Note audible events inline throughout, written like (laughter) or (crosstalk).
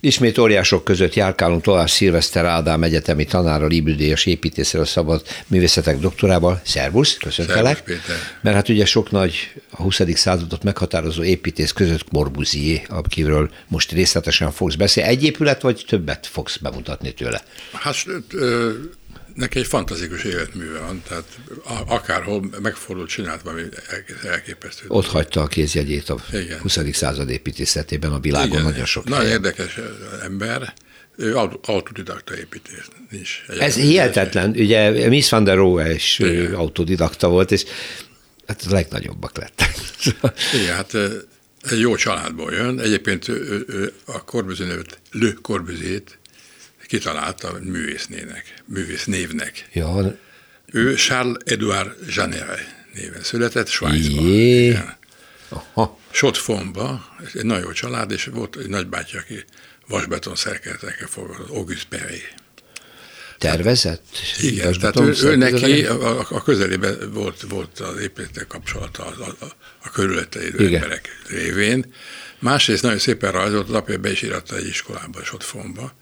Ismét óriások között járkálunk tovább Szilveszter Ádám egyetemi tanára, Libüdélyes építészről szabad művészetek doktorával. Szervusz, köszöntelek. Szervusz, Péter. Mert hát ugye sok nagy a 20. századot meghatározó építész között Corbusier, akiről most részletesen fogsz beszélni. Egy épület, vagy többet fogsz bemutatni tőle? Hát neki egy fantasztikus életműve van, tehát akárhol megfordult, csinált valami elképesztő. Ott hagyta a kézjegyét a Igen. 20. század építészetében a világon Igen. nagyon sok Nagyon helyen. érdekes ember, ő autodidakta építés. Nincs Ez hihetetlen. Ugye Miss van der Rohe is Igen. autodidakta volt, és hát a legnagyobbak lettek. (laughs) Igen, hát egy jó családból jön. Egyébként ő, ő a Corbusier Le Corbusier-t kitalálta művésznének, művésznévnek. Ja. Ő Charles Edouard Jeanneret néven született Svájcban. Sotfonba, egy nagyon jó család, és volt egy nagybátyja, aki vasbeton szerkezetekkel foglalkozott, Auguste Perry. Tervezett? Igen, tehát ő, ő neki a, a közelében volt, volt az épületek kapcsolata a, a, a körülötte élő emberek révén. Másrészt nagyon szépen rajzolt, az apja be is íratta egy iskolába, Sotfonba,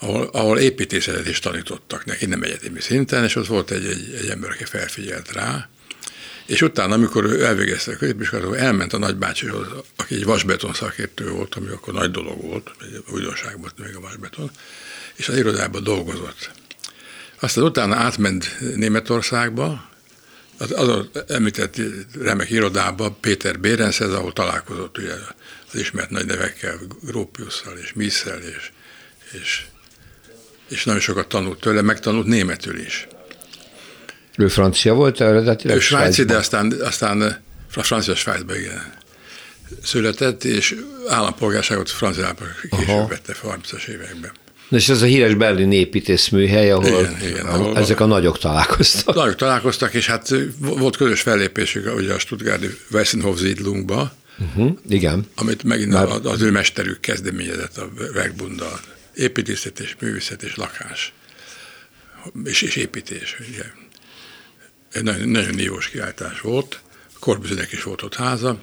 ahol, ahol építészetet is tanítottak neki, nem egyetemi szinten, és ott volt egy, egy, egy ember, aki felfigyelt rá, és utána, amikor ő elvégezte a középiskolát, elment a nagybácsihoz, aki egy vasbeton szakértő volt, ami akkor nagy dolog volt, egy újdonság volt még a vasbeton, és az irodában dolgozott. Aztán utána átment Németországba, az, az említett remek irodába, Péter Bérenszhez, ahol találkozott ugye az ismert nagy nevekkel, Grópiusszal és Misszel és, és és nagyon sokat tanult tőle, megtanult németül is. Ő francia volt eredetileg? Ő svájci, de aztán, aztán a francia Svájcban igen született, és állampolgárságot franciába később Aha. vette 30-as években. És ez a híres Berlin építészműhely, ahol, igen, igen, ahol ezek a nagyok találkoztak. Nagyok találkoztak, és hát volt közös fellépésük ugye a Stuttgarti Weissenhof Siedlungba, uh-huh, igen. amit megint Már... az ő mesterük kezdeményezett a Werkbunddal építészet és művészet és lakás, és, és építés. Ugye. Egy nagyon, nagyon nívós kiáltás volt, Korbüzőnek is volt ott háza.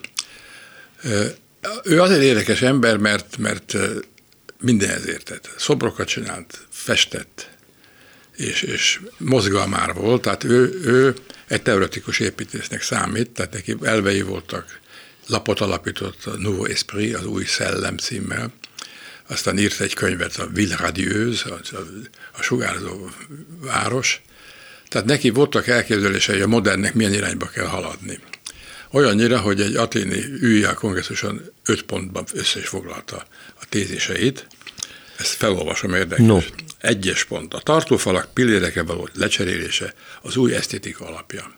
Ő azért érdekes ember, mert, mert mindenhez értett. Szobrokat csinált, festett, és, és mozgalmár volt, tehát ő, ő egy teoretikus építésznek számít, tehát neki elvei voltak, lapot alapított a Nouveau Esprit, az új szellem címmel, aztán írt egy könyvet, a Ville Radieuse, a, a, sugárzó város. Tehát neki voltak elképzelései, hogy a modernnek milyen irányba kell haladni. Olyannyira, hogy egy aténi ÜIA kongresszuson öt pontban össze is foglalta a téziseit. Ezt felolvasom érdekes. No. Egyes pont. A tartófalak pilléreke való lecserélése az új esztétika alapja.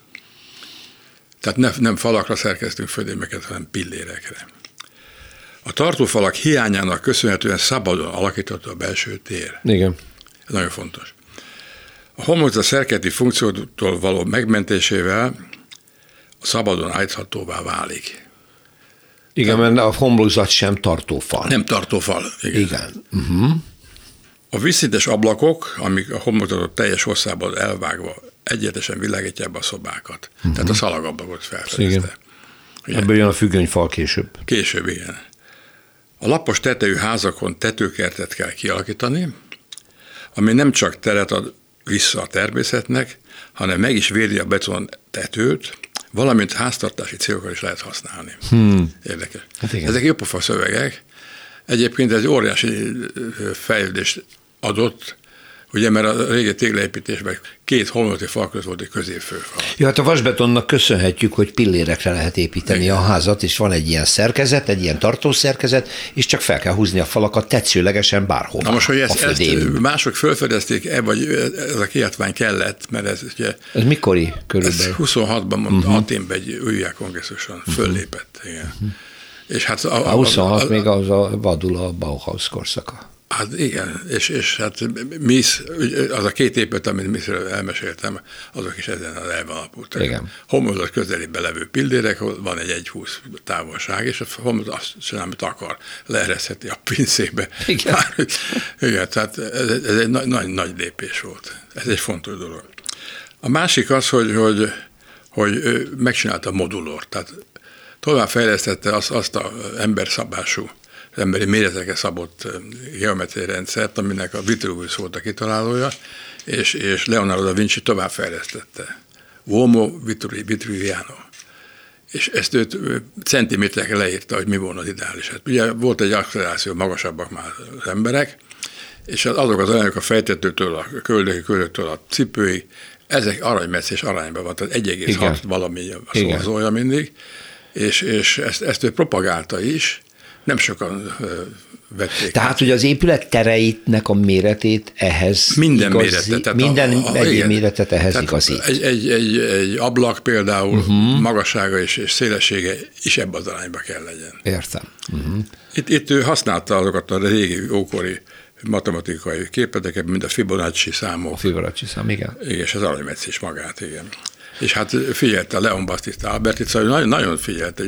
Tehát ne, nem falakra szerkeztünk földémeket, hanem pillérekre. A tartófalak hiányának köszönhetően szabadon alakította a belső tér. Igen. Ez nagyon fontos. A homlokzat szerketi funkciótól való megmentésével a szabadon állíthatóvá válik. Igen, mert a homlokzat sem tartófal. Nem tartófal, igen. igen. Uh-huh. A vízszintes ablakok, amik a homlokzatot teljes hosszában elvágva egyetesen világítják be a szobákat. Uh-huh. Tehát a szalagablakot felfedezte. Igen. Ebből jön a függönyfal később. Később, igen. A lapos tetejű házakon tetőkertet kell kialakítani, ami nem csak teret ad vissza a természetnek, hanem meg is védi a beton tetőt, valamint háztartási célokkal is lehet használni. Hmm. Érdekes. Hát Ezek jópofa szövegek. Egyébként ez óriási fejlődést adott ugye, mert a régi téglaépítésben két homlokti fal között volt egy középfőfal. Jó, hát a vasbetonnak köszönhetjük, hogy pillérekre lehet építeni Igen. a házat, és van egy ilyen szerkezet, egy ilyen tartószerkezet, és csak fel kell húzni a falakat tetszőlegesen bárhol. Na most, hogy ezt, ezt mások felfedezték-e, vagy ez a kiadvány kellett, mert ez ugye... Ez mikori körülbelül? Ez 26-ban mondta uh-huh. Aténben egy újjákongresszuson uh-huh. föllépett. Igen. Uh-huh. És hát a, a 26 a, a, még az a vadul a Bauhaus korszaka. Hát igen, és, és hát mi az a két épület, amit mi elmeséltem, azok is ezen az elven alapultak. Igen. Homlokzat közelében levő pillérek, van egy 1,20 távolság, és a homlokzat azt csinál, amit akar, leereszheti a pincébe. Igen. Már, (laughs) igen, tehát ez, ez egy nagy, nagy, nagy lépés volt. Ez egy fontos dolog. A másik az, hogy, hogy, hogy megcsinálta a modulort, tehát tovább fejlesztette azt, azt a emberszabású az emberi méretekre szabott geometriai rendszert, aminek a Vitruvius volt a kitalálója, és, és Leonardo da Vinci tovább fejlesztette. Uomo Vitruviano. És ezt őt centiméterekre leírta, hogy mi volna az ideális. Hát ugye volt egy acceleráció, magasabbak már az emberek, és azok az anyagok a fejtetőtől, a köldöki köldöktől a cipőig, ezek aranymesszés arányban van, tehát 1,6 valami a szorzója mindig, és, és ezt, ezt ő propagálta is, nem sokan vették. Tehát, hogy az épület tereitnek a méretét ehhez Minden igazi, méretet. Tehát minden a, a, egyéb igen, méretet ehhez tehát igazi. Egy, egy, egy, egy ablak például uh-huh. magassága és, és szélessége is ebbe az arányba kell legyen. Értem. Uh-huh. Itt, itt ő használta azokat a régi, ókori matematikai képleteket, mint a Fibonacci számok. A Fibonacci szám, igen. Igen, és az aranymetszés magát, igen. És hát figyelte Leon Battista Albert, szóval nagyon, nagyon figyelte,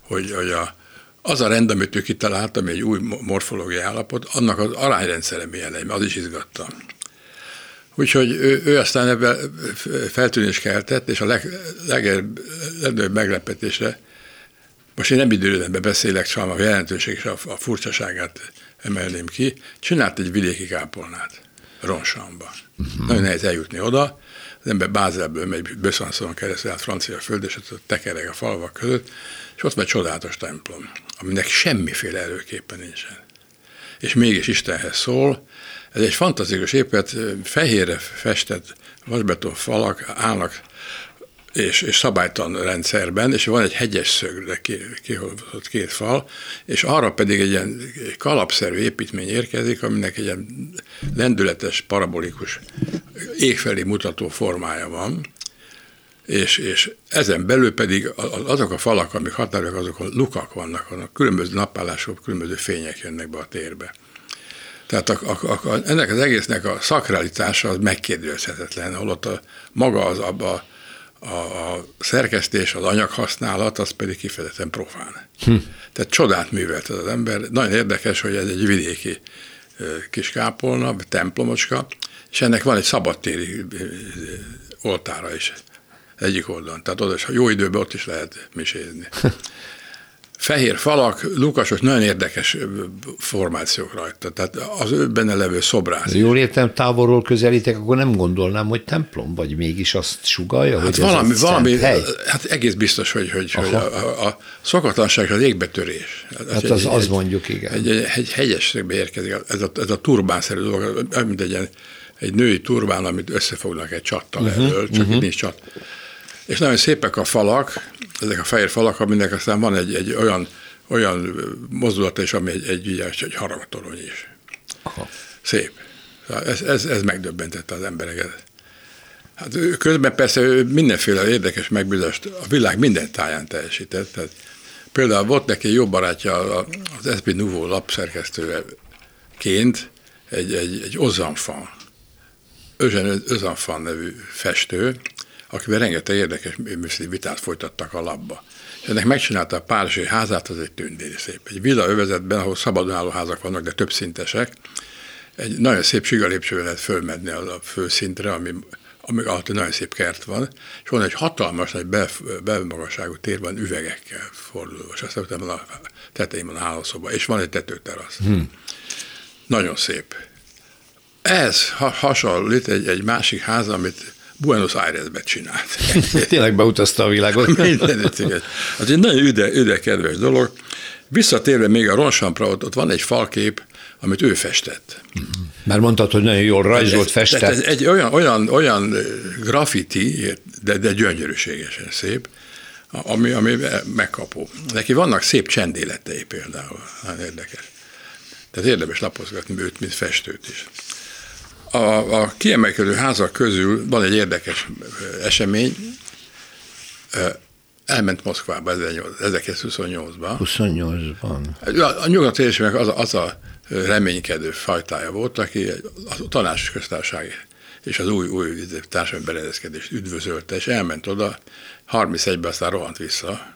hogy, hogy a, az a rend, amit ő kitalált, ami egy új morfológiai állapot, annak az arányrendszere milyen legyen, az is izgatta. Úgyhogy ő, ő aztán ebben feltűnés keltett, és a leg, legnagyobb meglepetésre, most én nem időrendben beszélek, csak a jelentőség és a, a furcsaságát emelném ki, csinált egy vidéki kápolnát, Ronsamba. Uh-huh. Nagyon nehéz eljutni oda, az ember Bázelből megy Besançon keresztül át francia föld, és ott tekereg a falvak között, és ott van egy csodálatos templom, aminek semmiféle előképpen nincsen. És mégis Istenhez szól. Ez egy fantasztikus épület, fehérre festett vasbeton falak állnak és, és szabálytalan rendszerben, és van egy hegyes szögre kihozott két fal, és arra pedig egy ilyen kalapszerű építmény érkezik, aminek egy ilyen lendületes, parabolikus, égfelé mutató formája van, és, és ezen belül pedig azok a falak, amik határok, azok a lukak vannak, a különböző napállások, különböző fények jönnek be a térbe. Tehát a, a, a, ennek az egésznek a szakralitása az megkérdőzhetetlen, holott a, maga az abba a, a szerkesztés, az anyaghasználat, az pedig kifejezetten profán. Hm. Tehát csodát művelt az ember. Nagyon érdekes, hogy ez egy vidéki kis kápolna, templomocska, és ennek van egy szabadtéri oltára is egyik oldalon. Tehát oda, ha jó időben ott is lehet misézni. Fehér falak, lukasos, nagyon érdekes formációk rajta, tehát az ő benne levő szobrász. Jól értem, távolról közelítek, akkor nem gondolnám, hogy templom, vagy mégis azt sugalja, hát hogy valami, ez valami, hely? hát egész biztos, hogy, hogy, hogy a, a, szokatlanság az égbetörés. Hát az, egy, az egy, mondjuk, igen. Egy, egy, egy hegyességbe érkezik, ez a, ez a turbánszerű dolog, mint egy, egy női turbán, amit összefognak egy csattal uh-huh, elől, csak uh-huh. itt nincs csat és nagyon szépek a falak, ezek a fehér falak, aminek aztán van egy, egy olyan, olyan mozdulata is, ami egy, egy, egy, egy harangtorony is. Aha. Szép. Ez, ez, ez megdöbbentette az embereket. Hát közben persze ő mindenféle érdekes megbízást a világ minden táján teljesített. Tehát például volt neki jó barátja az SB Nouveau lapszerkesztőként egy, egy, egy Ozanfan, Özsen Özanfan nevű festő, akivel rengeteg érdekes művészeti vitát folytattak a labba. És ennek megcsinálta a Párizsi házát, az egy tündéri szép. Egy villa övezetben, ahol szabadon házak vannak, de többszintesek, egy nagyon szép sigalépcsővel lehet fölmenni a főszintre, ami, ami alatt egy nagyon szép kert van, és van egy hatalmas, egy belmagasságú tér van üvegekkel fordulva, és azt hiszem, a tetején van a hálószoba, és van egy tetőterasz. Hmm. Nagyon szép. Ez hasonlít egy, egy másik ház, amit Buenos Airesbe csinált. (laughs) Tényleg beutazta a világot. (laughs) Mindenütt, igen. Az egy nagyon üde, üde kedves dolog. Visszatérve még a Ronchampra, ott, ott van egy falkép, amit ő festett. Mert mondtad, hogy nagyon jól rajzolt, festett. Ez egy olyan, olyan, olyan graffiti, de, de gyönyörűségesen szép, ami, ami megkapó. Neki vannak szép csendéletei például, nagyon érdekes. Tehát érdemes lapozgatni őt, mint festőt is. A, a kiemelkedő házak közül van egy érdekes esemény, elment Moszkvába 1928-ban. 28-ban. A, a nyugati az, az a reménykedő fajtája volt, aki a tanácsos köztársaság és az új, új társadalmi berendezkedést üdvözölte, és elment oda, 31-ben aztán rohant vissza.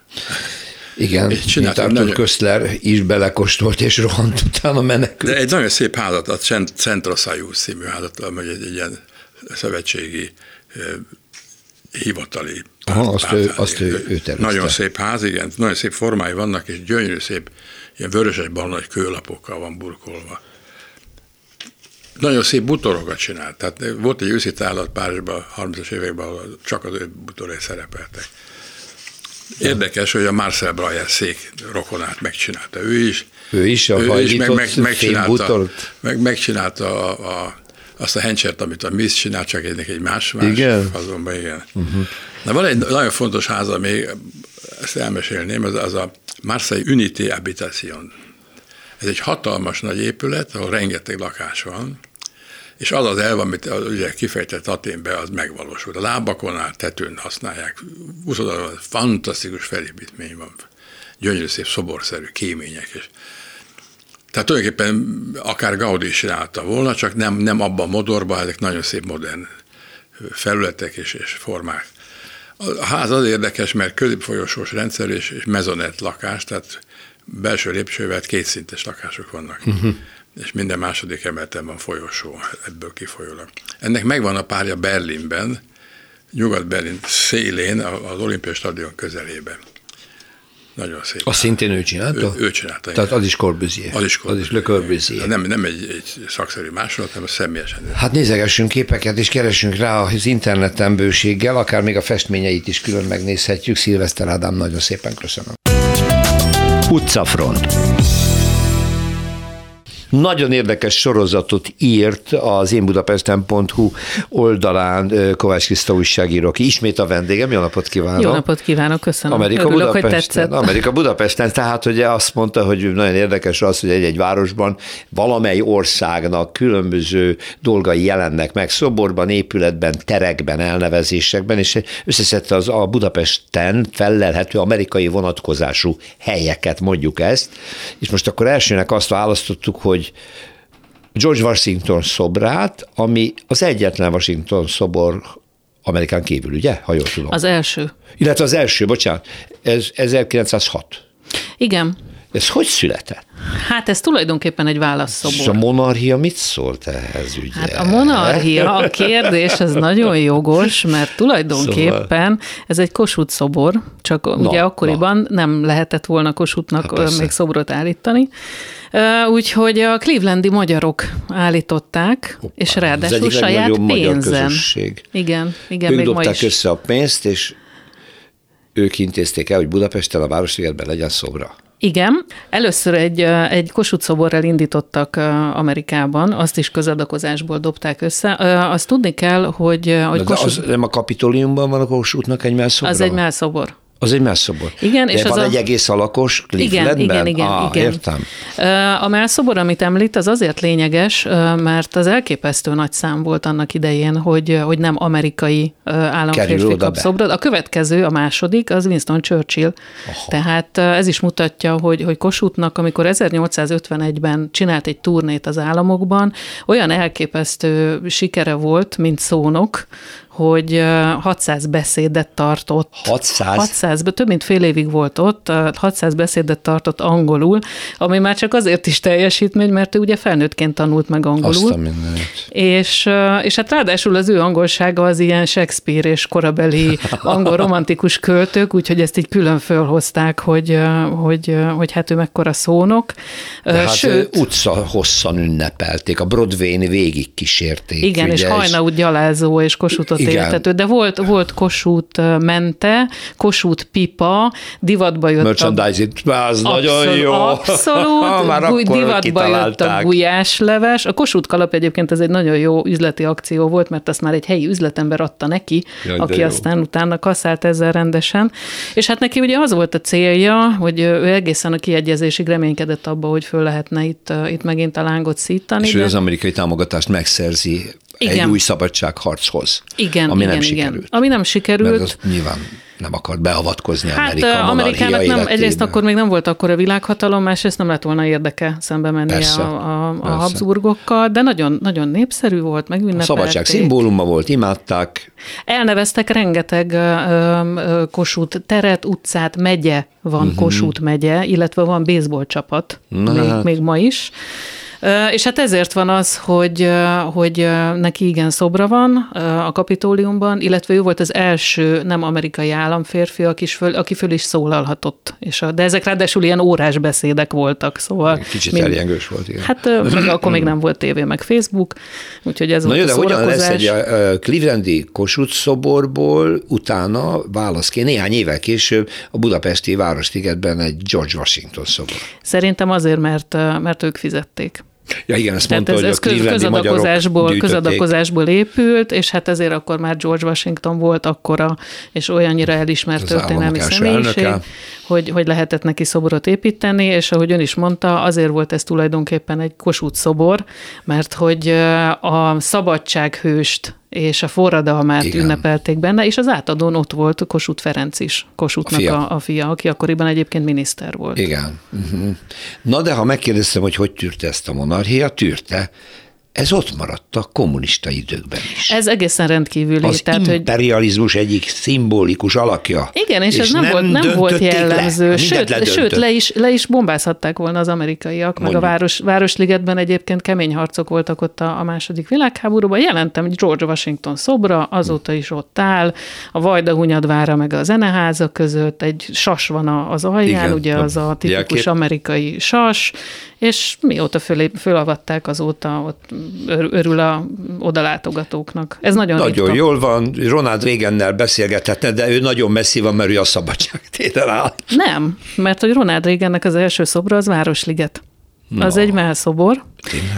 Igen, mint Arthur nagyon... Köszler is belekostolt és rohant utána menekült. De egy nagyon szép házat, a Centroszájú című házat, amely egy, egy ilyen szövetségi hivatali Aha, azt, ő, azt ő, ő Nagyon szép ház, igen, nagyon szép formái vannak, és gyönyörű szép ilyen vöröses nagy kőlapokkal van burkolva. Nagyon szép butorokat csinált. Tehát volt egy őszi állat Párizsban, 30-as években, ahol csak az ő butorai szerepeltek. Érdekes, hogy a Marcel Brayer szék rokonát megcsinálta ő is. Ő is a ő is meg, meg, megcsinálta, meg, megcsinálta a, a, azt a hencsert, amit a Miss csinál, csak egynek egy más, más igen? azonban igen. Uh-huh. Na van egy nagyon fontos háza még, ezt elmesélném, az, az a Marseille Unité Habitation. Ez egy hatalmas nagy épület, ahol rengeteg lakás van, és az az elv, amit ugye kifejtett Aténbe, az megvalósult. A lábakon áll, tetőn használják. Úszodalban fantasztikus felépítmény van. Gyönyörű szép szoborszerű kémények. És tehát tulajdonképpen akár Gaudi is csinálta volna, csak nem, nem abban a modorban, ezek nagyon szép modern felületek és, és formák. A ház az érdekes, mert középfolyosós rendszer és, és mezonett lakás, tehát belső lépcsővel kétszintes lakások vannak. Uh-huh és minden második emeleten van folyosó ebből kifolyólag. Ennek megvan a párja Berlinben, Nyugat-Berlin szélén, az olimpiai stadion közelében. Nagyon szép. Azt szintén ő csinálta? Ő, ő csinálta. Tehát igen. az is Corbusier. Az is Corbusier. Az is Le Corbusier. Nem, nem egy, egy szakszerű másolat, hanem személyesen. Hát nézegessünk képeket, és keresünk rá az interneten bőséggel, akár még a festményeit is külön megnézhetjük. Szilveszter Ádám, nagyon szépen köszönöm. Utcafront. Nagyon érdekes sorozatot írt az én budapesten.hu oldalán Kovács Kriszta újságíró, aki ismét a vendégem. Jó napot kívánok! Jó napot kívánok, köszönöm. Amerika Örülök, Budapesten, hogy tetszett. Amerika Budapesten, tehát ugye azt mondta, hogy nagyon érdekes az, hogy egy-egy városban valamely országnak különböző dolgai jelennek meg szoborban, épületben, terekben, elnevezésekben, és összeszedte az a Budapesten fellelhető amerikai vonatkozású helyeket, mondjuk ezt, és most akkor elsőnek azt választottuk, hogy hogy George Washington szobrát, ami az egyetlen Washington szobor Amerikán kívül, ugye? Ha jól tudom. Az első. Illetve az első, bocsánat, ez 1906. Igen. Ez hogy született? Hát ez tulajdonképpen egy válaszszobor. És a monarchia mit szólt ehhez, ugye? Hát a monarchia, a (laughs) kérdés, ez nagyon jogos, mert tulajdonképpen szóval... ez egy Kossuth szobor, csak na, ugye akkoriban na. nem lehetett volna Kossuthnak hát még szobrot állítani. Úgyhogy a clevelandi magyarok állították, Hoppá, és ráadásul saját pénzen. Igen, igen, ők még ma is. össze a pénzt, és ők intézték el, hogy Budapesten a Városligetben legyen szobra. Igen. Először egy, egy Kossuth szoborral indítottak Amerikában, azt is közadakozásból dobták össze. Azt tudni kell, hogy... hogy De Kossuth... az nem a kapitóliumban van a Kossuthnak egy melszobra? Az egy melszobor. Az egy melszobor. Igen, De és van az egy a... egész alakos Clevelandben? Igen, igen, igen. Ah, igen. Értem. A melszobor, amit említ, az azért lényeges, mert az elképesztő nagy szám volt annak idején, hogy, hogy nem amerikai államférfi kap szobrot. A következő, a második, az Winston Churchill. Aha. Tehát ez is mutatja, hogy, hogy Kossuthnak, amikor 1851-ben csinált egy turnét az államokban, olyan elképesztő sikere volt, mint szónok, hogy 600 beszédet tartott. 600? 600, több mint fél évig volt ott, 600 beszédet tartott angolul, ami már csak azért is teljesítmény, mert ő ugye felnőttként tanult meg angolul. Azt a és, és hát ráadásul az ő angolsága az ilyen Shakespeare és korabeli (laughs) angol romantikus költők, úgyhogy ezt így külön fölhozták, hogy, hogy, hogy hát ő mekkora szónok. De hát Sőt, utca hosszan ünnepelték, a Broadway-n végig kísérték. Igen, és hajna úgy gyalázó és kosutot értető, de volt, volt Kossuth mente, Kossuth pipa, divatba jött Merchandising, a... az abszolút, nagyon jó. Abszolút, (laughs) Már akkor divatba jött a gulyásleves. A Kossuth kalap egyébként ez egy nagyon jó üzleti akció volt, mert azt már egy helyi üzletember adta neki, Jaj, aki jó. aztán utána kaszált ezzel rendesen. És hát neki ugye az volt a célja, hogy ő egészen a kiegyezésig reménykedett abba, hogy föl lehetne itt, itt megint a lángot szítani. És de... ő az amerikai támogatást megszerzi igen. egy új szabadságharchoz. Igen, ami igen, nem igen. sikerült. Ami nem sikerült. Mert az nyilván nem akart beavatkozni hát, Amerika Amerikának nem, életében. egyrészt akkor még nem volt akkor a világhatalom, másrészt nem lett volna érdeke szembe menni persze, a, a, a Habsburgokkal, de nagyon, nagyon népszerű volt, megünnepelték. A szabadság szimbóluma volt, imádták. Elneveztek rengeteg Kossuth teret, utcát, megye van uh-huh. Kossuth megye, illetve van baseball csapat, még, még ma is. És hát ezért van az, hogy, hogy neki igen szobra van a kapitóliumban, illetve ő volt az első nem amerikai államférfi, aki föl, aki föl is szólalhatott. És a, de ezek ráadásul ilyen órás beszédek voltak, szóval... Kicsit mind, eljengős volt, igen. Hát akkor még nem volt tévé, meg Facebook, úgyhogy ez Na volt jó, de hogyan lesz egy a Clevelandi Kossuth szoborból utána válaszként néhány évvel később a budapesti Városligetben egy George Washington szobor? Szerintem azért, mert, mert ők fizették. Ja igen, ezt mondta, ez, ez hogy a közadakozásból, közadakozásból épült, és hát ezért akkor már George Washington volt akkora, és olyannyira elismert történelmi személyiség, hogy, hogy lehetett neki szoborot építeni, és ahogy ön is mondta, azért volt ez tulajdonképpen egy kosút szobor, mert hogy a szabadsághőst és a forradalmát Igen. ünnepelték benne, és az átadón ott volt Kossuth Ferenc is, Kossuthnak a fia, a, a fia aki akkoriban egyébként miniszter volt. Igen. Uh-huh. Na de ha megkérdeztem, hogy hogy tűrte ezt a monarchia, tűrte, ez ott maradt a kommunista időkben is. Ez egészen rendkívüli. Az tehát, imperializmus hogy... egyik szimbolikus alakja. Igen, és, és ez nem, nem volt, nem volt jellemző. Le. Sőt, sőt le, is, le is bombázhatták volna az amerikaiak, Mondjuk. meg a város, Városligetben egyébként kemény harcok voltak ott a, a második világháborúban. Jelentem George Washington szobra, azóta is ott áll, a Vajda Hunyadvára meg a zeneháza között, egy sas van az alján, Igen, ugye az a tipikus amerikai sas, és mióta fölé, fölavatták, azóta ott örül a odalátogatóknak. Ez nagyon Nagyon ritka. jól van, Ronald Reagannel beszélgethetne, de ő nagyon messzi van, mert ő a szabadság áll. Nem, mert hogy Ronald Reagannek az első szobra az Városliget. No. Az egy melszobor,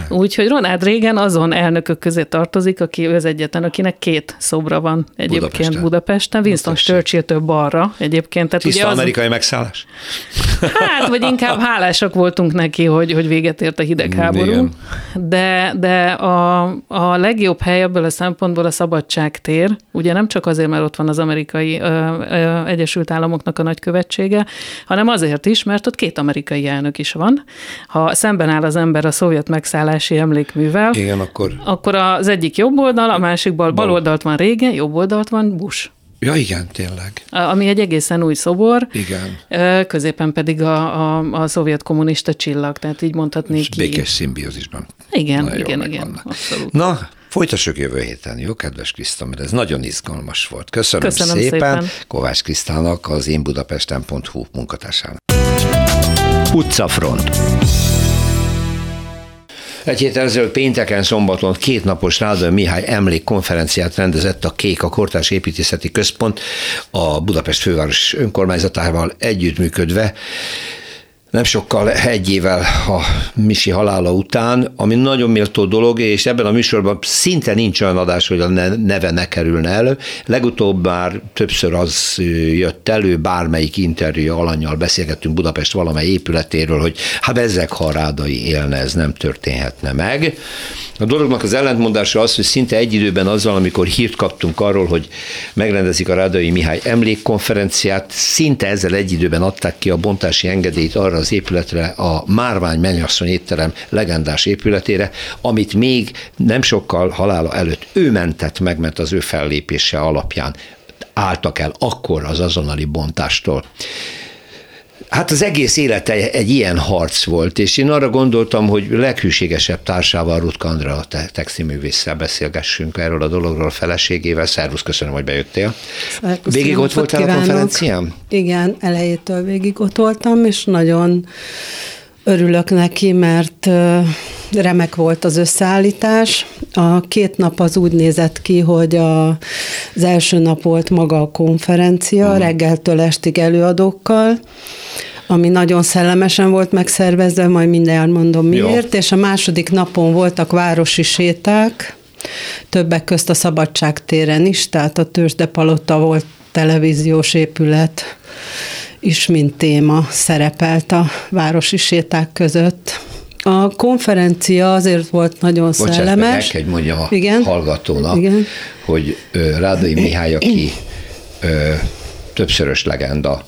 Úgyhogy Ronald Reagan azon elnökök közé tartozik, aki ő az egyetlen, akinek két szobra van egyébként Budapesten. Budapesten. Winston. Churchill több balra egyébként. Tehát Tiszta ugye az... amerikai megszállás? Hát, vagy inkább hálásak voltunk neki, hogy, hogy véget ért a hidegháború. Igen. De, de a, a legjobb hely ebből a szempontból a szabadságtér, ugye nem csak azért, mert ott van az amerikai ö, ö, Egyesült Államoknak a nagykövetsége, hanem azért is, mert ott két amerikai elnök is van. Ha szemben áll az ember a szovjet megszállási emlékművel. Igen, akkor... Akkor az egyik jobb oldal, a másik bal, bal oldalt van régen, jobb oldalt van Bush. Ja, igen, tényleg. Ami egy egészen új szobor. Igen. Középen pedig a, a, a szovjet kommunista csillag, tehát így mondhatnék És békés szimbiózisban. Igen, Na, igen, igen, abszolút. Na, folytassuk jövő héten, jó, kedves Kriszta, mert ez nagyon izgalmas volt. Köszönöm, Köszönöm szépen, szépen Kovács Krisztának, az én budapesten.hu munkatársának. Utcafront. Egy héttel ezelőtt pénteken, szombaton kétnapos Rádon Mihály emlékkonferenciát rendezett a Kék, a Kortás Építészeti Központ a Budapest főváros önkormányzatával együttműködve nem sokkal egy évvel a Misi halála után, ami nagyon méltó dolog, és ebben a műsorban szinte nincs olyan adás, hogy a neve ne kerülne elő. Legutóbb már többször az jött elő, bármelyik interjú alanyjal beszélgettünk Budapest valamely épületéről, hogy hát ezek ha élne, ez nem történhetne meg. A dolognak az ellentmondása az, hogy szinte egy időben azzal, amikor hírt kaptunk arról, hogy megrendezik a Rádai Mihály emlékkonferenciát, szinte ezzel egy időben adták ki a bontási engedélyt arra az épületre, a Márvány Mennyasszony étterem legendás épületére, amit még nem sokkal halála előtt ő mentett meg, mert az ő fellépése alapján álltak el akkor az azonnali bontástól. Hát az egész élete egy ilyen harc volt, és én arra gondoltam, hogy leghűségesebb társával, Rutka Andrea te- textilművésszel beszélgessünk erről a dologról a feleségével. Szervusz, köszönöm, hogy bejöttél. Szervusz, végig ott voltál kívánok. a konferencián? Igen, elejétől végig ott voltam, és nagyon örülök neki, mert remek volt az összeállítás. A két nap az úgy nézett ki, hogy a, az első nap volt maga a konferencia, uh-huh. reggeltől estig előadókkal, ami nagyon szellemesen volt megszervezve, majd mindjárt mondom miért, Jó. és a második napon voltak városi séták, többek közt a Szabadság téren is, tehát a Tőzsdepalota volt televíziós épület is, mint téma szerepelt a városi séták között. A konferencia azért volt nagyon Bocsánat, szellemes. Bocsánat, mondjam a Igen? hallgatónak, Igen? hogy Rádai Mihály, aki ö, többszörös legenda,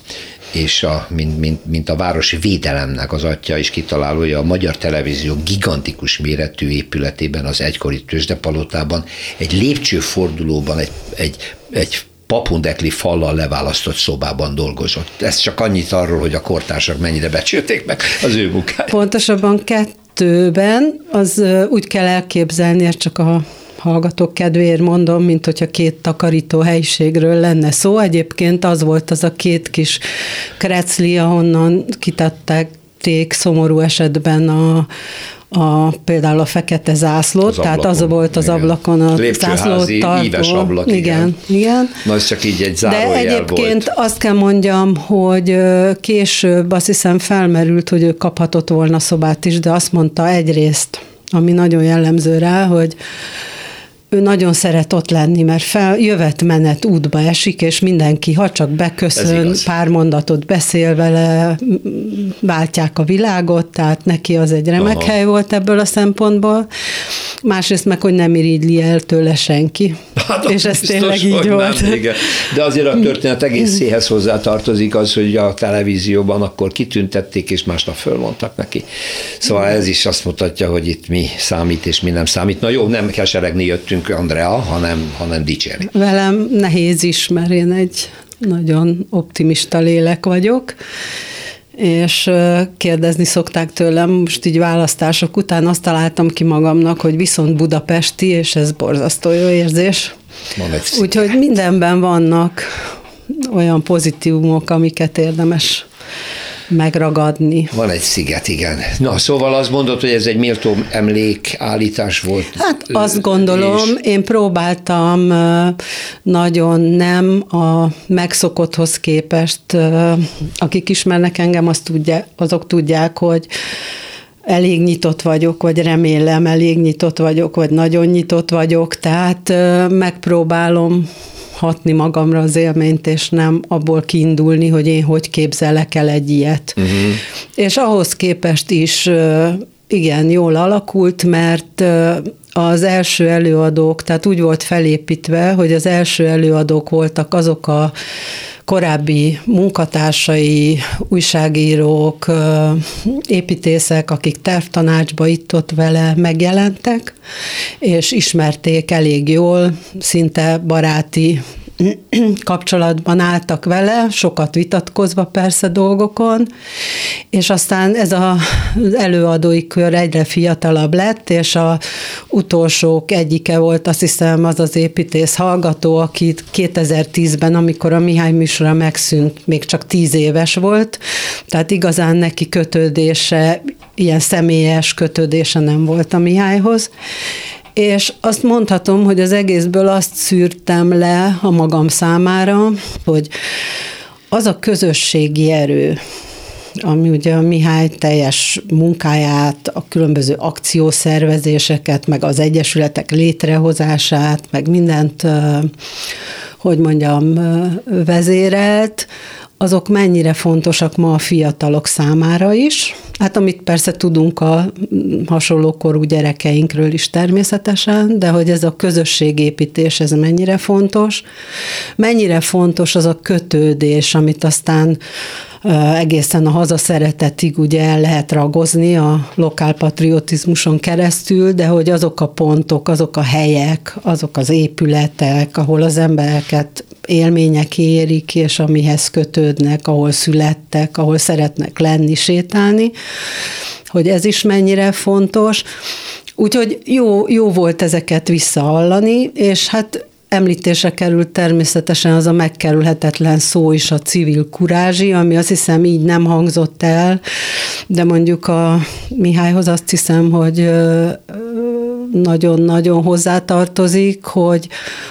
és a, mint, mint, mint a városi védelemnek az atya is kitalálója a Magyar Televízió gigantikus méretű épületében, az egykori tőzsdepalotában, egy lépcsőfordulóban, egy, egy, egy papundekli fallal leválasztott szobában dolgozott. Ez csak annyit arról, hogy a kortársak mennyire becsülték meg az ő munkáját. Pontosabban kettőben az úgy kell elképzelni, ez csak a hallgatók kedvéért mondom, mint hogyha két takarító helyiségről lenne szó. Egyébként az volt az a két kis krecli, ahonnan kitettek szomorú esetben a, a, például a fekete zászlót, az tehát ablakon, az volt az igen. ablakon a zászlót tartó. ablak, igen. igen. igen. Na ez csak így egy De egyébként volt. azt kell mondjam, hogy később azt hiszem felmerült, hogy ő kaphatott volna szobát is, de azt mondta egyrészt, ami nagyon jellemző rá, hogy ő nagyon szeret ott lenni, mert fel, jövet-menet útba esik, és mindenki, ha csak beköszön, pár mondatot beszél vele, váltják a világot, tehát neki az egy remek Aha. hely volt ebből a szempontból. Másrészt meg, hogy nem irigyli el tőle senki. Hát, és ez tényleg így volt. Nem, igen. De azért a történet egészéhez hozzá tartozik az, hogy a televízióban akkor kitüntették, és másnap fölmondtak neki. Szóval ez is azt mutatja, hogy itt mi számít, és mi nem számít. Na jó, nem keseregni jöttünk nekünk Andrea, hanem, hanem dicsérni. Velem nehéz is, mert én egy nagyon optimista lélek vagyok, és kérdezni szokták tőlem, most így választások után azt találtam ki magamnak, hogy viszont budapesti, és ez borzasztó jó érzés. Úgyhogy mindenben vannak olyan pozitívumok, amiket érdemes megragadni. Van egy sziget, igen. Na, szóval azt mondod, hogy ez egy méltó emlékállítás volt? Hát azt gondolom, és... én próbáltam nagyon nem a megszokotthoz képest, akik ismernek engem, azt tudja, azok tudják, hogy elég nyitott vagyok, vagy remélem elég nyitott vagyok, vagy nagyon nyitott vagyok, tehát megpróbálom hatni magamra az élményt, és nem abból kiindulni, hogy én hogy képzelek el egy ilyet. Uh-huh. És ahhoz képest is igen, jól alakult, mert az első előadók, tehát úgy volt felépítve, hogy az első előadók voltak azok a korábbi munkatársai, újságírók, építészek, akik tervtanácsba itt-ott vele megjelentek, és ismerték elég jól, szinte baráti kapcsolatban álltak vele, sokat vitatkozva persze dolgokon, és aztán ez az előadói kör egyre fiatalabb lett, és a utolsók egyike volt, azt hiszem, az az építész hallgató, aki 2010-ben, amikor a Mihály műsora megszűnt, még csak tíz éves volt, tehát igazán neki kötődése, ilyen személyes kötődése nem volt a Mihályhoz, és azt mondhatom, hogy az egészből azt szűrtem le a magam számára, hogy az a közösségi erő, ami ugye a Mihály teljes munkáját, a különböző akciószervezéseket, meg az egyesületek létrehozását, meg mindent, hogy mondjam, vezérelt, azok mennyire fontosak ma a fiatalok számára is. Hát amit persze tudunk a hasonló korú gyerekeinkről is természetesen, de hogy ez a közösségépítés, ez mennyire fontos. Mennyire fontos az a kötődés, amit aztán egészen a hazaszeretetig ugye el lehet ragozni a lokálpatriotizmuson keresztül, de hogy azok a pontok, azok a helyek, azok az épületek, ahol az embereket élmények érik, és amihez kötődnek, ahol születtek, ahol szeretnek lenni, sétálni, hogy ez is mennyire fontos. Úgyhogy jó, jó volt ezeket visszahallani, és hát Említésre került természetesen az a megkerülhetetlen szó is a civil kurázsi, ami azt hiszem így nem hangzott el, de mondjuk a Mihályhoz azt hiszem, hogy nagyon-nagyon hozzátartozik, hogy,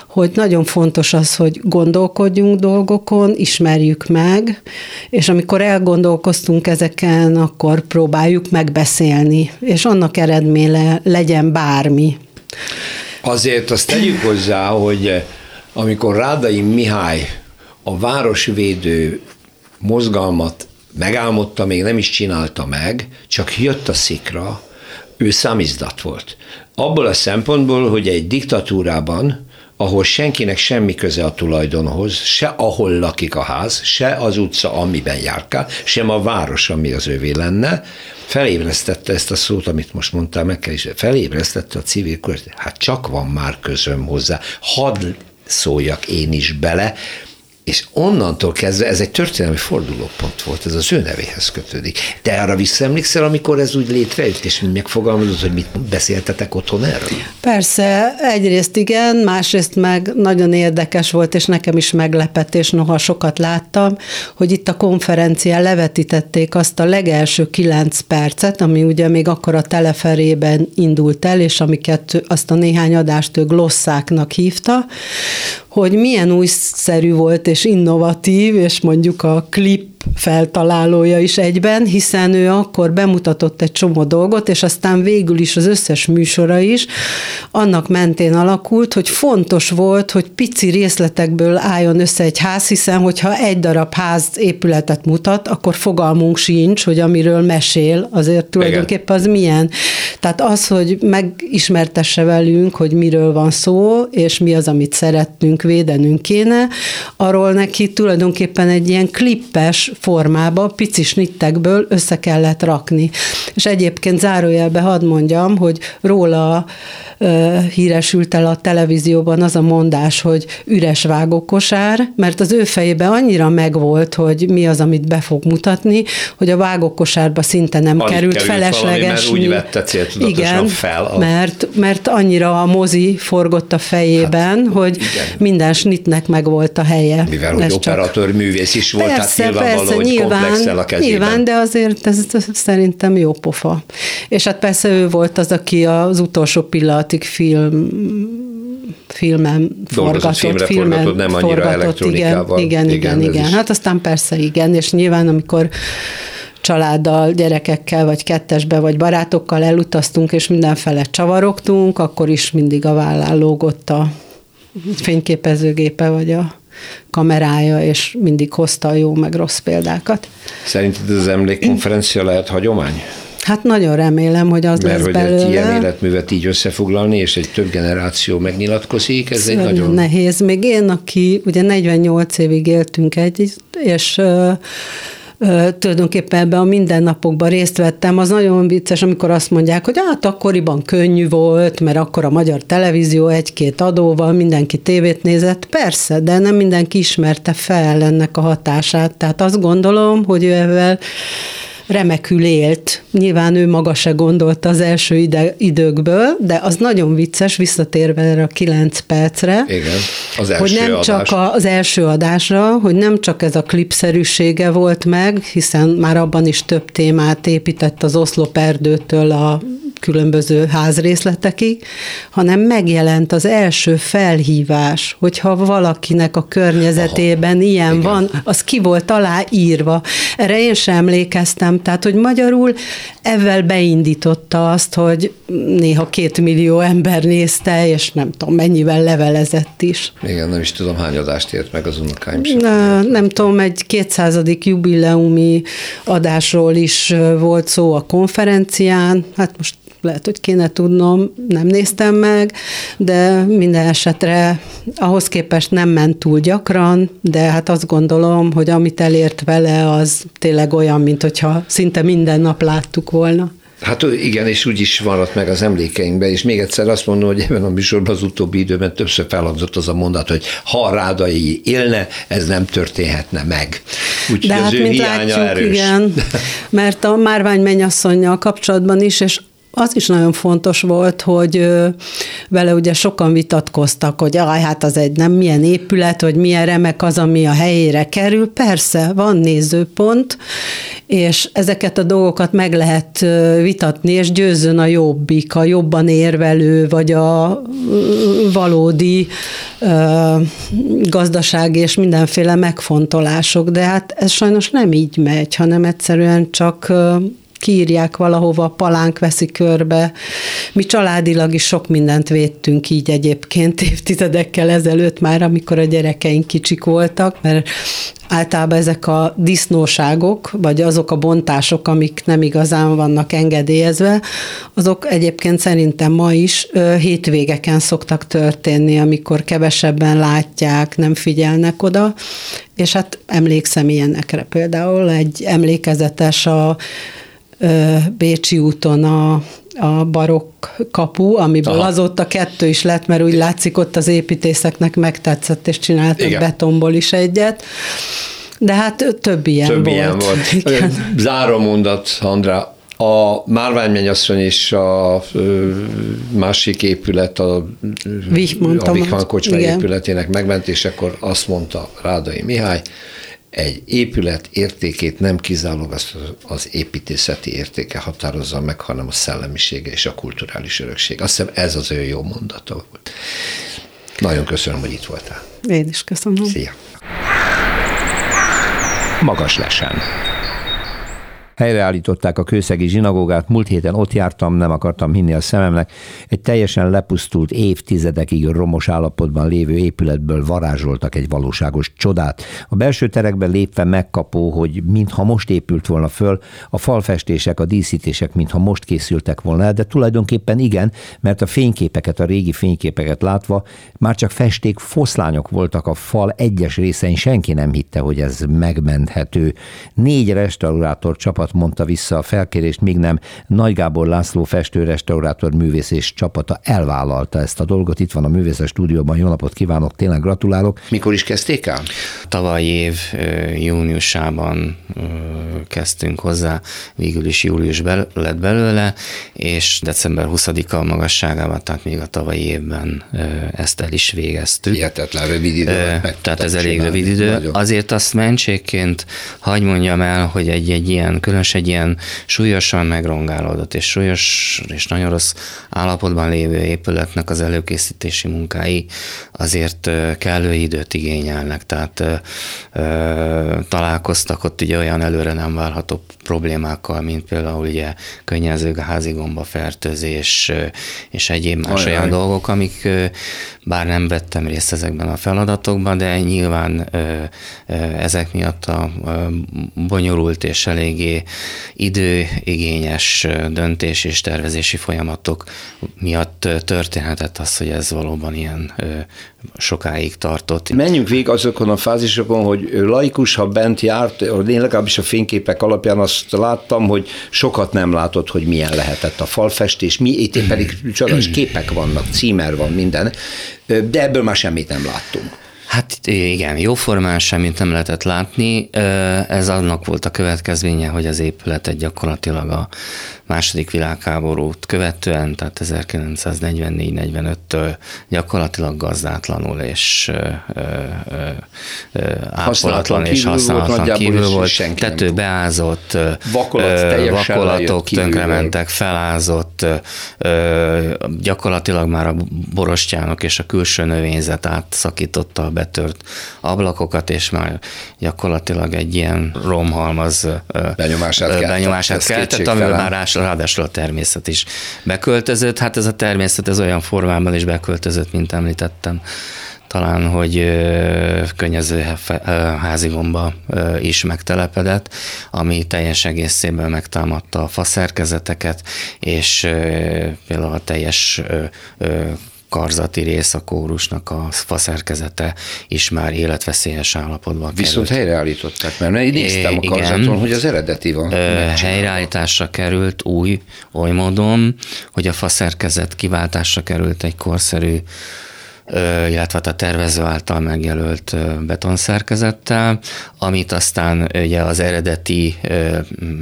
hogy nagyon fontos az, hogy gondolkodjunk dolgokon, ismerjük meg, és amikor elgondolkoztunk ezeken, akkor próbáljuk megbeszélni, és annak eredménye legyen bármi. Azért azt tegyük hozzá, hogy eh, amikor Rádai Mihály a városvédő mozgalmat megálmodta, még nem is csinálta meg, csak jött a szikra, ő számizdat volt. Abból a szempontból, hogy egy diktatúrában ahol senkinek semmi köze a tulajdonhoz, se ahol lakik a ház, se az utca, amiben járkál, sem a város, ami az övé lenne, felébresztette ezt a szót, amit most mondtál, meg kell is, felébresztette a civil kört. Hát csak van már közöm hozzá, hadd szóljak én is bele, és onnantól kezdve ez egy történelmi fordulópont volt, ez az ő nevéhez kötődik. Te arra visszaemlékszel, amikor ez úgy létrejött, és megfogalmazott, hogy mit beszéltetek otthon erről? Persze, egyrészt igen, másrészt meg nagyon érdekes volt, és nekem is meglepetés, noha sokat láttam, hogy itt a konferencián levetítették azt a legelső kilenc percet, ami ugye még akkor a teleferében indult el, és amiket azt a néhány adást ő glosszáknak hívta, hogy milyen újszerű volt és innovatív, és mondjuk a klip feltalálója is egyben, hiszen ő akkor bemutatott egy csomó dolgot, és aztán végül is az összes műsora is annak mentén alakult, hogy fontos volt, hogy pici részletekből álljon össze egy ház, hiszen hogyha egy darab ház épületet mutat, akkor fogalmunk sincs, hogy amiről mesél, azért tulajdonképpen az milyen. Tehát az, hogy megismertesse velünk, hogy miről van szó, és mi az, amit szeretnünk, védenünk kéne, arról neki tulajdonképpen egy ilyen klippes formába, pici snittekből össze kellett rakni. És egyébként zárójelbe hadd mondjam, hogy róla híresült el a televízióban az a mondás, hogy üres vágókosár, mert az ő fejében annyira megvolt, hogy mi az, amit be fog mutatni, hogy a vágókosárba szinte nem Alig került, került felesleges. Valami, mert úgy vette igen, fel. A... Mert, mert annyira a mozi forgott a fejében, hát, hogy igen. Minden snitnek megvolt a helye. Mivel hogy operatőr csak... művész is volt, persze, hát nyilvánvaló, persze, nyilván, a kezében. Nyilván, de azért ez, ez szerintem jó pofa. És hát persze ő volt az, aki az utolsó pillanatig film filmem forgatott, filmre filmen forgatott, nem annyira forgatott, igen, igen, igen, igen, igen. Hát aztán persze igen, és nyilván amikor családdal, gyerekekkel, vagy kettesbe, vagy barátokkal elutaztunk, és mindenfele csavarogtunk, akkor is mindig a vállán lógott a fényképezőgépe, vagy a kamerája, és mindig hozta a jó meg rossz példákat. Szerinted az emlékkonferencia lehet hagyomány? Hát nagyon remélem, hogy az Mert lesz hogy belőle. ilyen életművet így összefoglalni, és egy több generáció megnyilatkozik, ez egy nagyon... Nehéz. Még én, aki ugye 48 évig éltünk egy, és tulajdonképpen ebben a mindennapokban részt vettem, az nagyon vicces, amikor azt mondják, hogy hát akkoriban könnyű volt, mert akkor a magyar televízió egy-két adóval mindenki tévét nézett. Persze, de nem mindenki ismerte fel ennek a hatását. Tehát azt gondolom, hogy ő ezzel remekül élt. Nyilván ő maga se gondolta az első ide, időkből, de az nagyon vicces, visszatérve erre a kilenc percre. Igen, az első hogy nem adás. csak a, az első adásra, hogy nem csak ez a klipszerűsége volt meg, hiszen már abban is több témát épített az oszlop erdőtől a különböző házrészletekig, hanem megjelent az első felhívás, hogyha valakinek a környezetében Aha, ilyen igen. van, az ki volt alá írva. Erre én sem emlékeztem, tehát hogy magyarul ezzel beindította azt, hogy néha két millió ember nézte, és nem tudom, mennyivel levelezett is. Igen, nem is tudom, hány adást ért meg az unokáim sem. Na, nem tudom, egy kétszázadik jubileumi adásról is volt szó a konferencián, hát most lehet, hogy kéne tudnom, nem néztem meg, de minden esetre ahhoz képest nem ment túl gyakran, de hát azt gondolom, hogy amit elért vele, az tényleg olyan, mint hogyha szinte minden nap láttuk volna. Hát igen, és úgy is maradt meg az emlékeinkben, és még egyszer azt mondom, hogy ebben a műsorban az utóbbi időben többször felhangzott az a mondat, hogy ha a rádai élne, ez nem történhetne meg. Úgyhogy De az hát, ő mint látjuk, erős. igen, mert a Márvány mennyasszonynal kapcsolatban is, és az is nagyon fontos volt, hogy vele ugye sokan vitatkoztak, hogy aj, hát az egy nem milyen épület, hogy milyen remek az, ami a helyére kerül. Persze, van nézőpont, és ezeket a dolgokat meg lehet vitatni, és győzön a jobbik, a jobban érvelő, vagy a valódi gazdaság és mindenféle megfontolások, de hát ez sajnos nem így megy, hanem egyszerűen csak kiírják valahova, palánk veszi körbe. Mi családilag is sok mindent védtünk így egyébként évtizedekkel ezelőtt már, amikor a gyerekeink kicsik voltak, mert általában ezek a disznóságok, vagy azok a bontások, amik nem igazán vannak engedélyezve, azok egyébként szerintem ma is hétvégeken szoktak történni, amikor kevesebben látják, nem figyelnek oda, és hát emlékszem ilyenekre például, egy emlékezetes a Bécsi úton a a barokk kapu, amiből Aha. azóta kettő is lett, mert úgy látszik ott az építészeknek megtetszett, és csináltak Igen. betonból is egyet. De hát több ilyen több volt. Ilyen volt. (laughs) Igen. Záró mondat, Andrá, a Márványmennyasszony és a másik épület, a Vihman kocsma épületének megmentésekor azt mondta Rádai Mihály, egy épület értékét nem kizárólag az, az építészeti értéke határozza meg, hanem a szellemisége és a kulturális örökség. Azt hiszem ez az ő jó mondata volt. Nagyon köszönöm, hogy itt voltál. Én is köszönöm. Szia. Magas lesen. Helyreállították a kőszegi zsinagógát, múlt héten ott jártam, nem akartam hinni a szememnek. Egy teljesen lepusztult, évtizedekig romos állapotban lévő épületből varázsoltak egy valóságos csodát. A belső terekben lépve megkapó, hogy mintha most épült volna föl, a falfestések, a díszítések mintha most készültek volna el, de tulajdonképpen igen, mert a fényképeket, a régi fényképeket látva már csak festék foszlányok voltak a fal egyes részein, senki nem hitte, hogy ez megmenthető. Négy restaurátor csapat csapat mondta vissza a felkérést, míg nem Nagy Gábor László festő-restaurátor művész és csapata elvállalta ezt a dolgot. Itt van a művészes stúdióban, jó napot kívánok, tényleg gratulálok. Mikor is kezdték el? Tavaly év júniusában kezdtünk hozzá, végül is július lett belőle, és december 20-a magasságában, tehát még a tavalyi évben ezt el is végeztük. Hihetetlen rövid idő. Tehát ez elég rövid idő. Nagyon. Azért azt mentségként hagy mondjam el, hogy egy, egy ilyen különös egy ilyen súlyosan megrongálódott és súlyos és nagyon rossz állapotban lévő épületnek az előkészítési munkái azért kellő időt igényelnek, tehát találkoztak ott ugye olyan előre nem várható problémákkal, mint például ugye könnyező házigomba fertőzés és egyéb más Ajaj. olyan dolgok, amik bár nem vettem részt ezekben a feladatokban, de nyilván ezek miatt a bonyolult és eléggé időigényes döntés és tervezési folyamatok miatt történhetett az, hogy ez valóban ilyen sokáig tartott. Menjünk végig azokon a fázisokon, hogy laikus, ha bent járt, én legalábbis a fényképek alapján azt láttam, hogy sokat nem látott, hogy milyen lehetett a falfestés, mi itt pedig csodás képek vannak, címer van, minden, de ebből már semmit nem láttunk. Hát igen, jóformán semmit nem lehetett látni. Ez annak volt a következménye, hogy az épületet gyakorlatilag a második világháborút követően, tehát 1944-45-től gyakorlatilag gazdátlanul és ápolatlan és használatlan kívül volt. Tető beázott, Vakolat vakolatok tönkrementek, felázott, gyakorlatilag már a borostyánok és a külső növényzet átszakította a betört ablakokat, és már gyakorlatilag egy ilyen romhalmaz benyomását, benyomását keltett, amivel már ráadásul a természet is beköltözött. Hát ez a természet ez olyan formában is beköltözött, mint említettem. Talán, hogy könnyező házigomba is megtelepedett, ami teljes egészében megtámadta a faszerkezeteket, és például a teljes karzati rész a kórusnak a faszerkezete is már életveszélyes állapotban Viszont került. helyreállították, mert én néztem a karzaton, Igen, hogy az eredeti van. Helyreállításra került új, oly módon, hogy a faszerkezet kiváltásra került egy korszerű illetve hát a tervező által megjelölt betonszerkezettel, amit aztán ugye az eredeti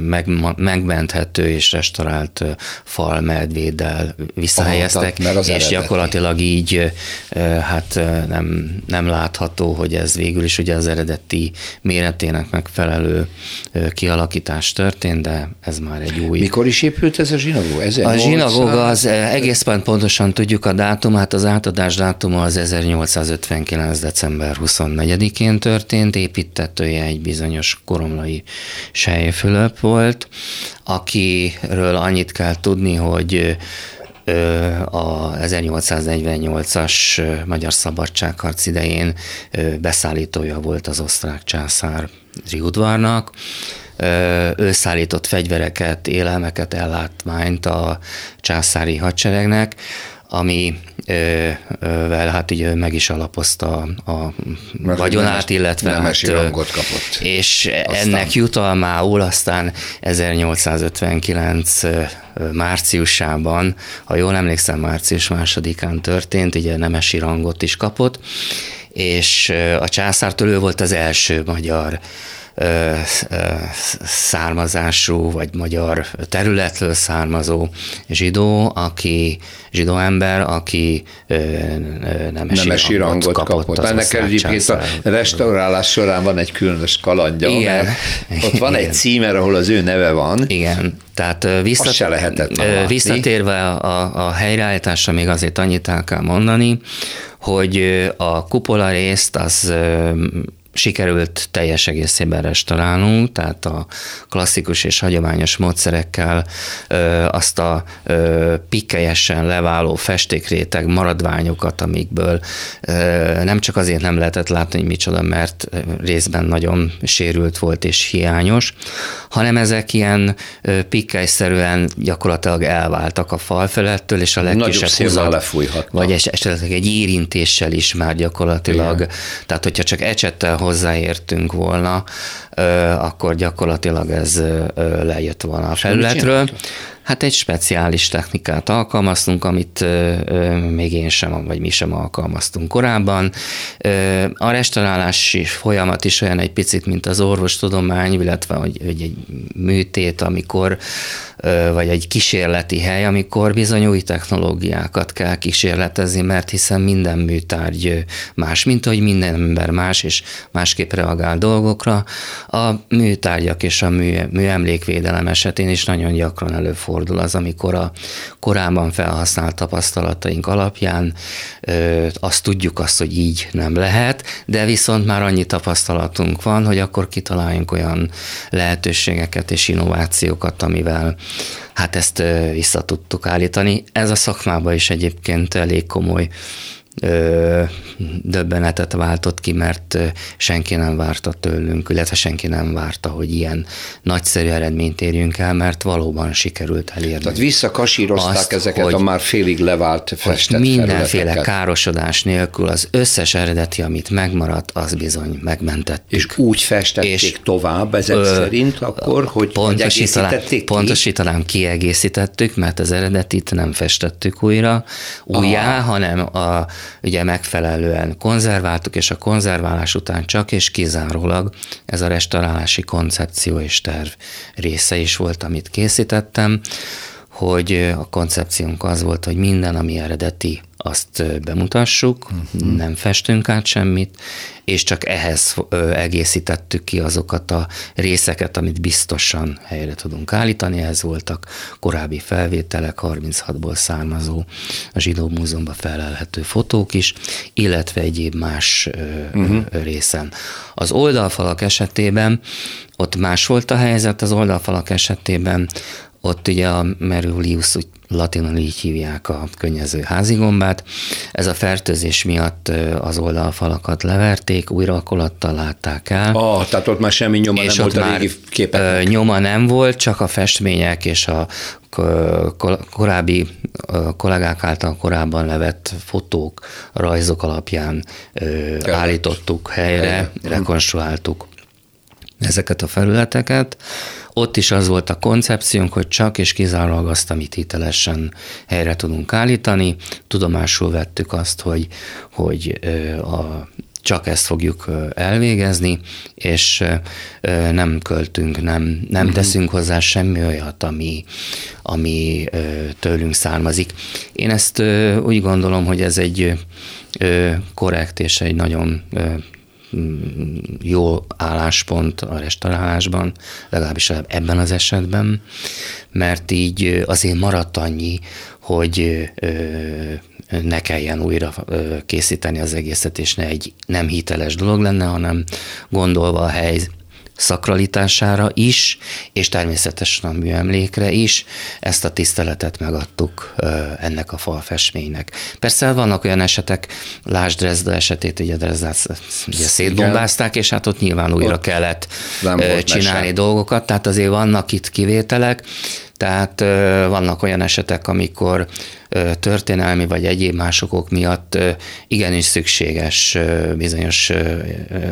meg, megmenthető és restaurált fal medvéddel visszahelyeztek, Aha, és eredeti. gyakorlatilag így hát nem, nem látható, hogy ez végül is ugye az eredeti méretének megfelelő kialakítás történt, de ez már egy új. Mikor is épült ez a zsinagóga? A zsinagóga az egészen pontosan tudjuk a dátumát, az átadás dátum dátuma az 1859. december 24-én történt, építetője egy bizonyos koromlai Sejfülöp volt, akiről annyit kell tudni, hogy a 1848-as Magyar Szabadságharc idején beszállítója volt az osztrák császár udvarnak, ő szállított fegyvereket, élelmeket, ellátmányt a császári hadseregnek, ami vel hát így meg is alapozta a Mert vagyonát, illetve nemesi hát, rangot kapott. És aztán. ennek jutalmául aztán 1859 márciusában, ha jól emlékszem, március másodikán történt, ugye nemesi rangot is kapott, és a császártól ő volt az első magyar származású, vagy magyar területről származó zsidó, aki zsidó ember, aki nemesi, nemesi rangot, rangot kapott. kapott. Ennek egyébként a restaurálás során van egy különös kalandja, Igen. mert (laughs) ott van Igen. egy címer, ahol az ő neve van. Igen, tehát visszat, se lehetett visszatérve a, a helyreállításra még azért annyit el kell mondani, hogy a kupola részt az sikerült teljes egészében restaurálnunk, tehát a klasszikus és hagyományos módszerekkel azt a pikkelyesen leváló festékréteg maradványokat, amikből nem csak azért nem lehetett látni, hogy micsoda, mert részben nagyon sérült volt és hiányos, hanem ezek ilyen pikkelyszerűen gyakorlatilag elváltak a fal felettől, és a legkisebb húzat, vagy esetleg egy érintéssel is már gyakorlatilag, Igen. tehát hogyha csak ecsettel hozzáértünk volna, akkor gyakorlatilag ez lejött volna a felületről. Hát egy speciális technikát alkalmaztunk, amit még én sem, vagy mi sem alkalmaztunk korábban. A restaurálási folyamat is olyan egy picit, mint az orvostudomány, illetve hogy, hogy egy műtét, amikor vagy egy kísérleti hely, amikor bizony új technológiákat kell kísérletezni, mert hiszen minden műtárgy más, mint hogy minden ember más, és másképp reagál dolgokra. A műtárgyak és a mű, műemlékvédelem esetén is nagyon gyakran előfordul az, amikor a korábban felhasznált tapasztalataink alapján ö, azt tudjuk azt, hogy így nem lehet, de viszont már annyi tapasztalatunk van, hogy akkor kitaláljunk olyan lehetőségeket és innovációkat, amivel hát ezt vissza tudtuk állítani. Ez a szakmában is egyébként elég komoly döbbenetet váltott ki, mert senki nem várta tőlünk, illetve senki nem várta, hogy ilyen nagyszerű eredményt érjünk el, mert valóban sikerült elérni. Tehát visszakasírozták Azt, ezeket hogy, a már félig levált festett Mindenféle károsodás nélkül az összes eredeti, amit megmaradt, az bizony megmentettük. És úgy festették és, tovább ezek ö, szerint akkor, hogy pontosítanám, ki? pontosítanám, kiegészítettük, mert az eredetit nem festettük újra, újjá, Aha. hanem a ugye megfelelően konzerváltuk, és a konzerválás után csak és kizárólag ez a restaurálási koncepció és terv része is volt, amit készítettem, hogy a koncepciónk az volt, hogy minden, ami eredeti, azt bemutassuk, uh-huh. nem festünk át semmit, és csak ehhez egészítettük ki azokat a részeket, amit biztosan helyre tudunk állítani. Ez voltak korábbi felvételek, 36-ból származó a Zsidó Múzeumban felelhető fotók is, illetve egyéb más uh-huh. részen. Az oldalfalak esetében ott más volt a helyzet, az oldalfalak esetében ott ugye a Merulius, úgy latinul így hívják a könnyező házigombát. Ez a fertőzés miatt az oldalfalakat leverték, újra akolattal látták el. Ah, tehát ott már semmi nyoma és nem volt a régi képeknek. Nyoma nem volt, csak a festmények és a korábbi kollégák által korábban levett fotók, rajzok alapján állítottuk helyre, rekonstruáltuk ezeket a felületeket. Ott is az volt a koncepciónk, hogy csak és kizárólag azt, amit hitelesen helyre tudunk állítani. Tudomásul vettük azt, hogy, hogy a csak ezt fogjuk elvégezni, és nem költünk, nem, nem uh-huh. teszünk hozzá semmi olyat, ami, ami tőlünk származik. Én ezt úgy gondolom, hogy ez egy korrekt és egy nagyon jó álláspont a restaurálásban, legalábbis ebben az esetben, mert így azért maradt annyi, hogy ne kelljen újra készíteni az egészet, és ne egy nem hiteles dolog lenne, hanem gondolva a hely szakralitására is, és természetesen a műemlékre is ezt a tiszteletet megadtuk ennek a falfestménynek. Persze vannak olyan esetek, lásd Dresda esetét, ugye Dresdát ugye szétbombázták, és hát ott nyilván újra ott kellett csinálni mese. dolgokat, tehát azért vannak itt kivételek, tehát vannak olyan esetek, amikor történelmi vagy egyéb másokok miatt igenis szükséges bizonyos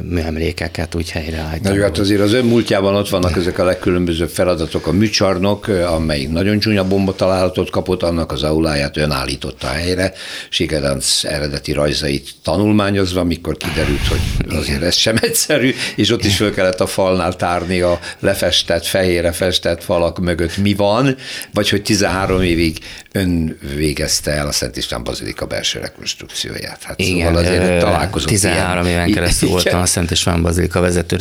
műemlékeket úgy helyreállítani. Na, hát azért az ön múltjában ott vannak ezek a legkülönbözőbb feladatok. A műcsarnok, amelyik nagyon csúnya bomba találatot kapott, annak az auláját ön állította helyre, Sigedanc eredeti rajzait tanulmányozva, amikor kiderült, hogy azért ez sem egyszerű, és ott is föl kellett a falnál tárni a lefestett, fehére festett falak mögött mi van, vagy hogy 13 évig ön végezte el a Szent István Bazilika belső rekonstrukcióját. Hát Igen, szóval azért találkozott 13 ilyen. éven keresztül voltam a Szent István Bazilika vezető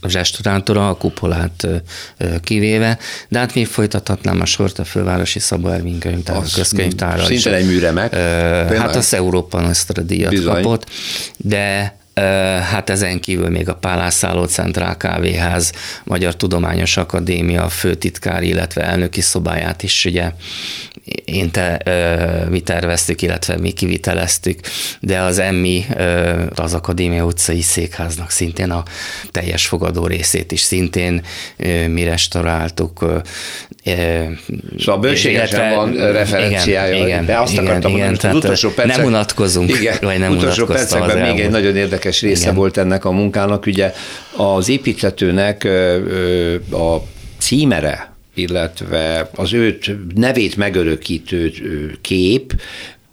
restaurátora, a kupolát kivéve, de hát még folytathatnám a sort a fővárosi Szabó Ervin könyvtár, közkönyvtárral. Szinte egy műremek. Hát az Európa Nostra díjat Bizony. kapott, de Hát ezen kívül még a Pálászálló Centrál Kávéház, Magyar Tudományos Akadémia főtitkár, illetve elnöki szobáját is ugye én te, mi terveztük, illetve mi kiviteleztük, de az emmi az Akadémia utcai székháznak szintén a teljes fogadó részét is szintén mi restauráltuk. Szóval a bőségesen van referenciája, igen, igen, de azt igen, akartam igen, mondani, az utolsó percek, nem unatkozunk, igen, vagy nem utolsó percekben még egy nagyon érdekes része igen. volt ennek a munkának, ugye az építetőnek a címere, illetve az őt nevét megörökítő kép,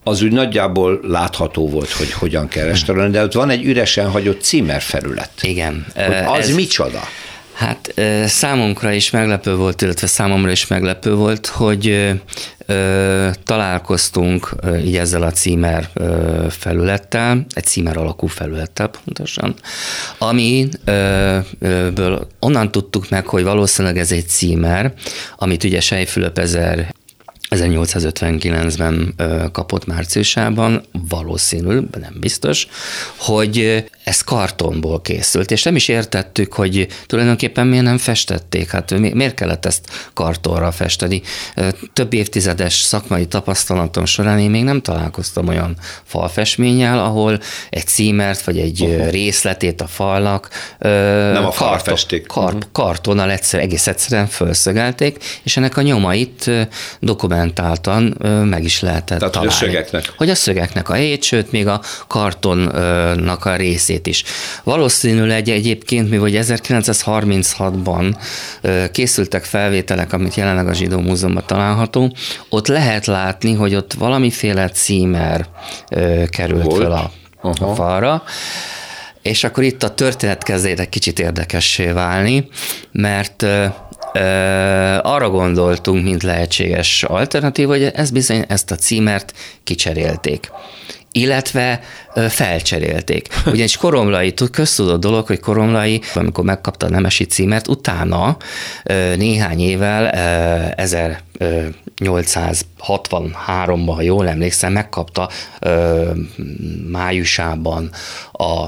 az úgy nagyjából látható volt, hogy hogyan kell restaurálni, de ott van egy üresen hagyott címerfelület. Igen. Hogy az ez, micsoda? Hát számunkra is meglepő volt, illetve számomra is meglepő volt, hogy találkoztunk így ezzel a címer felülettel, egy címer alakú felülettel pontosan, amiből onnan tudtuk meg, hogy valószínűleg ez egy címer, amit ugye Sejfülöp 1859-ben kapott márciusában, valószínű, nem biztos, hogy ez kartonból készült, és nem is értettük, hogy tulajdonképpen miért nem festették, hát miért kellett ezt kartonra festeni. Több évtizedes szakmai tapasztalatom során én még nem találkoztam olyan falfestménnyel, ahol egy címert, vagy egy uh-huh. részletét a falnak nem a falfesték. Kar, uh-huh. kartonnal egyszer, egész egyszerűen felszögelték, és ennek a nyomait dokumentáltan meg is lehetett Tehát, találni. Hogy a szögeknek. Hogy a szögeknek a hét, sőt, még a kartonnak a részét is. Valószínűleg egyébként, mi vagy 1936-ban készültek felvételek, amit jelenleg a Zsidó Múzeumban található, ott lehet látni, hogy ott valamiféle címer került Volt. fel a, a falra, és akkor itt a történet kezd egy kicsit érdekessé válni, mert arra gondoltunk, mint lehetséges alternatív, hogy ez bizony ezt a címert kicserélték illetve felcserélték. (laughs) Ugyanis Koromlai, köztudott dolog, hogy Koromlai, amikor megkapta a nemesi címert, utána néhány évvel 1863-ban, ha jól emlékszem, megkapta májusában a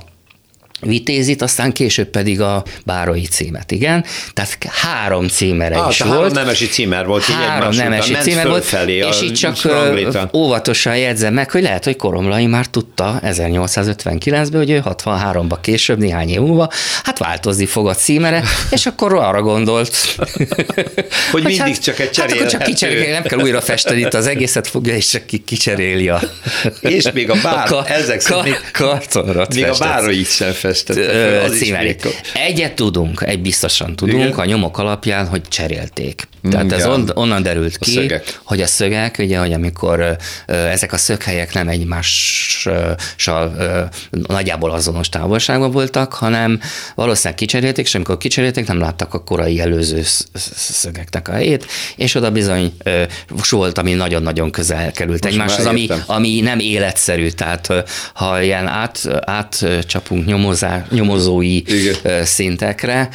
vitézit, aztán később pedig a bárói címet, igen. Tehát három címere ah, is volt. Három nemesi címer volt. Három nemesi címer volt, és így csak ranglita. óvatosan jegyzem meg, hogy lehet, hogy Koromlai már tudta 1859-ben, hogy ő 63-ba később, néhány év múlva, hát változni fog a címere, és akkor arra gondolt. (laughs) hogy mindig hát, csak egy cserél. Hát akkor csak kicserél, nem kell újra festeni itt az egészet fogja, és csak kicseréli a... És még a bár, a ezek szerint, kartonra Még a bárói sem festette. Egyet tudunk, egy biztosan tudunk Igen? a nyomok alapján, hogy cserélték. Tehát ez on, onnan derült ki, a hogy a szögek, ugye, hogy amikor ezek a szöghelyek nem egymással nagyjából azonos távolságban voltak, hanem valószínűleg kicserélték, és amikor kicserélték, nem láttak a korai előző szögeknek a helyét, és oda bizony volt, ami nagyon-nagyon közel került egymáshoz, ami, ami nem életszerű, tehát ha ilyen át, átcsapunk nyomozá, nyomozói Igen. szintekre,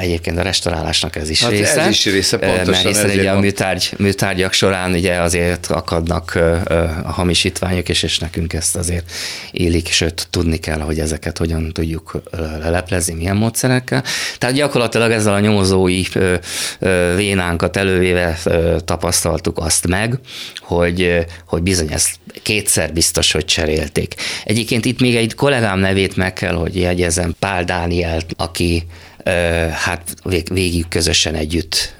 egyébként a restaurálásnak ez is hát része. Ez is része, pontosan. Mert hiszen ugye a műtárgy, műtárgyak során ugye azért akadnak a hamisítványok, és, és nekünk ezt azért élik, sőt tudni kell, hogy ezeket hogyan tudjuk leleplezni, milyen módszerekkel. Tehát gyakorlatilag ezzel a nyomozói vénánkat elővéve tapasztaltuk azt meg, hogy, hogy bizony ezt kétszer biztos, hogy cserélték. Egyébként itt még egy kollégám nevét meg kell, hogy jegyezem, Pál Dánielt, aki hát végig közösen együtt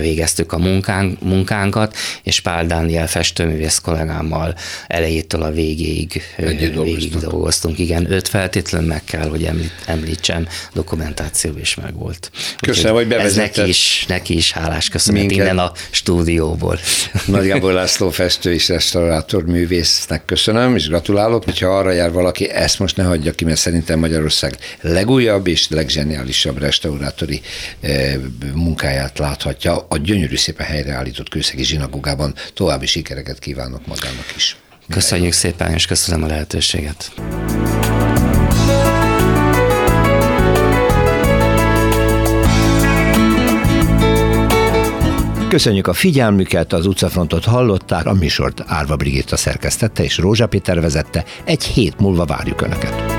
végeztük a munkánk, munkánkat, és Pál Dániel festőművész kollégámmal elejétől a végéig, végig dolgoztunk. Igen, őt feltétlenül meg kell, hogy említsem, dokumentáció is meg volt. Köszönöm, hogy bevezetted. Ez neki is, neki is hálás köszönet Minket. innen a stúdióból. Nagy Gábor László festő és restaurátor művésznek köszönöm, és gratulálok. Hogyha arra jár valaki, ezt most ne hagyja ki, mert szerintem Magyarország legújabb és legzseniálisabb restaurátori eh, munkáját láthatja a gyönyörű szépen helyreállított kőszegi zsinagógában. További sikereket kívánok magának is. Köszönjük szépen, és köszönöm a lehetőséget. Köszönjük a figyelmüket, az utcafrontot hallották, a műsort Árva Brigitta szerkesztette és Rózsa Péter vezette. Egy hét múlva várjuk Önöket.